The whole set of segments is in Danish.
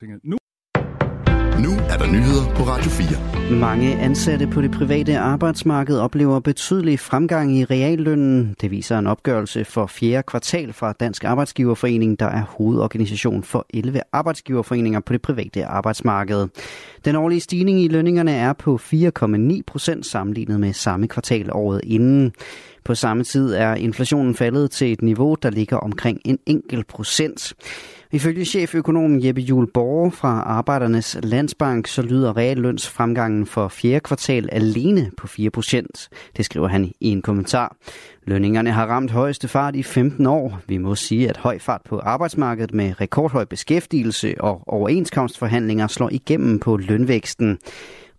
Nu. Nu er der nyheder på Radio 4. Mange ansatte på det private arbejdsmarked oplever betydelig fremgang i reallønnen. Det viser en opgørelse for fjerde kvartal fra Dansk Arbejdsgiverforening, der er hovedorganisation for 11 arbejdsgiverforeninger på det private arbejdsmarked. Den årlige stigning i lønningerne er på 4,9 procent sammenlignet med samme kvartal året inden. På samme tid er inflationen faldet til et niveau, der ligger omkring en enkelt procent. Ifølge cheføkonomen Jeppe Juel Borge fra Arbejdernes Landsbank, så lyder reallønsfremgangen for fjerde kvartal alene på 4 procent. Det skriver han i en kommentar. Lønningerne har ramt højeste fart i 15 år. Vi må sige, at høj fart på arbejdsmarkedet med rekordhøj beskæftigelse og overenskomstforhandlinger slår igennem på lønvæksten.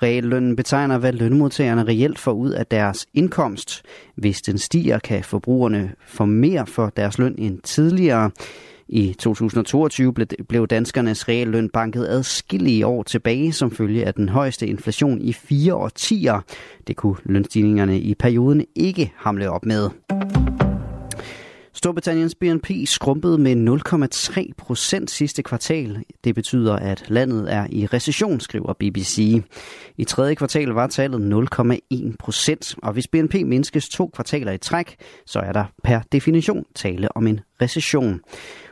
Reallønnen betegner, hvad lønmodtagerne reelt får ud af deres indkomst. Hvis den stiger, kan forbrugerne få mere for deres løn end tidligere. I 2022 blev danskernes realløn banket adskillige år tilbage som følge af den højeste inflation i fire årtier. Det kunne lønstigningerne i perioden ikke hamle op med. Storbritanniens BNP skrumpede med 0,3 procent sidste kvartal. Det betyder, at landet er i recession, skriver BBC. I tredje kvartal var tallet 0,1 procent, og hvis BNP mindskes to kvartaler i træk, så er der per definition tale om en recession.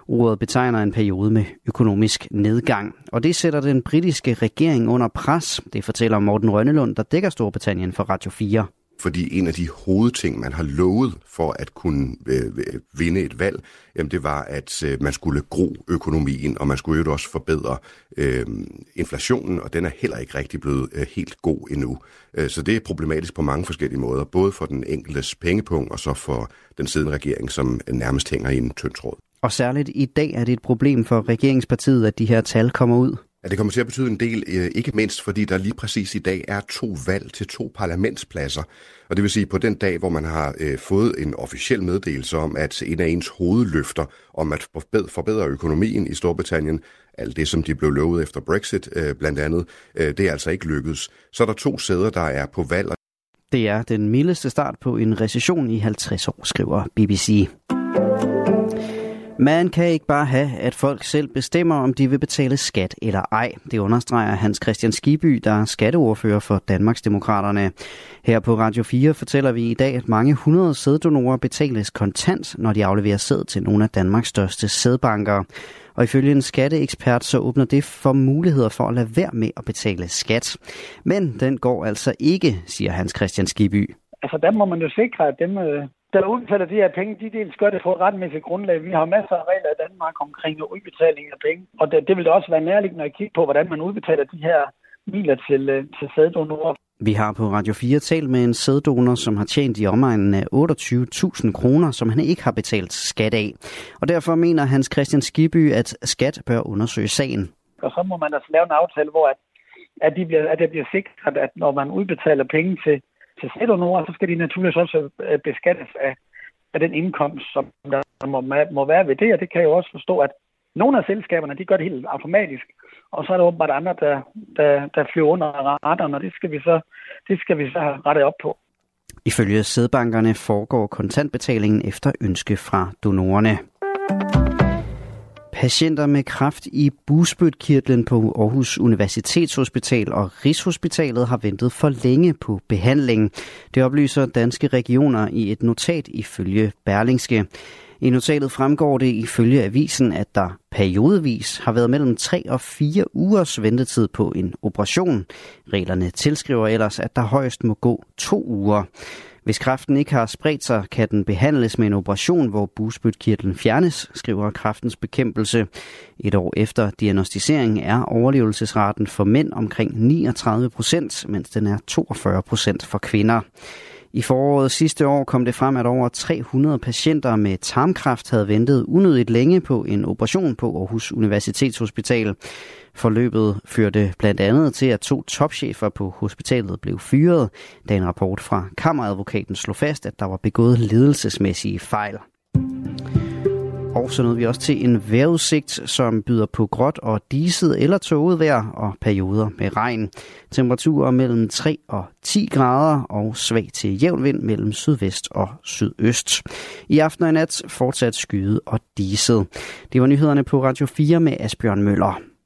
Ordet betegner en periode med økonomisk nedgang, og det sætter den britiske regering under pres. Det fortæller Morten Rønnelund, der dækker Storbritannien for Radio 4 fordi en af de hovedting, man har lovet for at kunne øh, øh, vinde et valg, jamen det var, at øh, man skulle gro økonomien, og man skulle jo også forbedre øh, inflationen, og den er heller ikke rigtig blevet øh, helt god endnu. Øh, så det er problematisk på mange forskellige måder, både for den enkeltes pengepunkt, og så for den siddende regering, som nærmest hænger i en tynd tråd. Og særligt i dag er det et problem for regeringspartiet, at de her tal kommer ud. Ja, det kommer til at betyde en del, øh, ikke mindst fordi der lige præcis i dag er to valg til to parlamentspladser. Og det vil sige på den dag, hvor man har øh, fået en officiel meddelelse om, at en af ens hovedløfter om at forbedre økonomien i Storbritannien, alt det som de blev lovet efter Brexit øh, blandt andet, det er altså ikke lykkedes. Så er der to sæder, der er på valg. Det er den mildeste start på en recession i 50 år, skriver BBC. Man kan ikke bare have, at folk selv bestemmer, om de vil betale skat eller ej. Det understreger Hans Christian Skiby, der er skatteordfører for Danmarksdemokraterne. Her på Radio 4 fortæller vi i dag, at mange hundrede sæddonorer betales kontant, når de afleverer sæd til nogle af Danmarks største sædbanker. Og ifølge en skatteekspert, så åbner det for muligheder for at lade være med at betale skat. Men den går altså ikke, siger Hans Christian Skiby. Altså der må man jo sikre, at dem, øh, der udbetaler de her penge, de dels gør det på et retmæssigt grundlag. Vi har masser af regler i Danmark omkring udbetaling af penge, og det, det vil da også være nærliggende at kigge på, hvordan man udbetaler de her midler til, øh, til sæddonorer. Vi har på Radio 4 talt med en sæddonor, som har tjent i omegnen af 28.000 kroner, som han ikke har betalt skat af. Og derfor mener Hans Christian Skiby, at skat bør undersøge sagen. Og så må man altså lave en aftale, hvor at, at, de bliver, at det bliver sikret, at når man udbetaler penge til, til sætdonorer, så skal de naturligvis også øh, beskattes af, af den indkomst, som der må, må være ved det, og det kan jeg jo også forstå, at nogle af selskaberne, de gør det helt automatisk, og så er der åbenbart andre, der, der, der flyver under radaren, og det skal vi så, det skal vi så have rettet op på. Ifølge sædbankerne foregår kontantbetalingen efter ønske fra donorerne. Patienter med kræft i busbødkirtlen på Aarhus Universitetshospital og Rigshospitalet har ventet for længe på behandling. Det oplyser danske regioner i et notat ifølge Berlingske. I notatet fremgår det ifølge avisen, at der periodevis har været mellem 3 og 4 ugers ventetid på en operation. Reglerne tilskriver ellers, at der højst må gå to uger. Hvis kræften ikke har spredt sig, kan den behandles med en operation, hvor busbytkirtlen fjernes, skriver kræftens bekæmpelse. Et år efter diagnostiseringen er overlevelsesraten for mænd omkring 39 procent, mens den er 42 procent for kvinder. I foråret sidste år kom det frem, at over 300 patienter med tarmkræft havde ventet unødigt længe på en operation på Aarhus Universitetshospital. Forløbet førte blandt andet til, at to topchefer på hospitalet blev fyret, da en rapport fra kammeradvokaten slog fast, at der var begået ledelsesmæssige fejl. Og så nåede vi også til en vejrudsigt, som byder på gråt og diset eller tåget vejr og perioder med regn. Temperaturer mellem 3 og 10 grader og svag til jævn vind mellem sydvest og sydøst. I aften og i nat fortsat skyde og diset. Det var nyhederne på Radio 4 med Asbjørn Møller.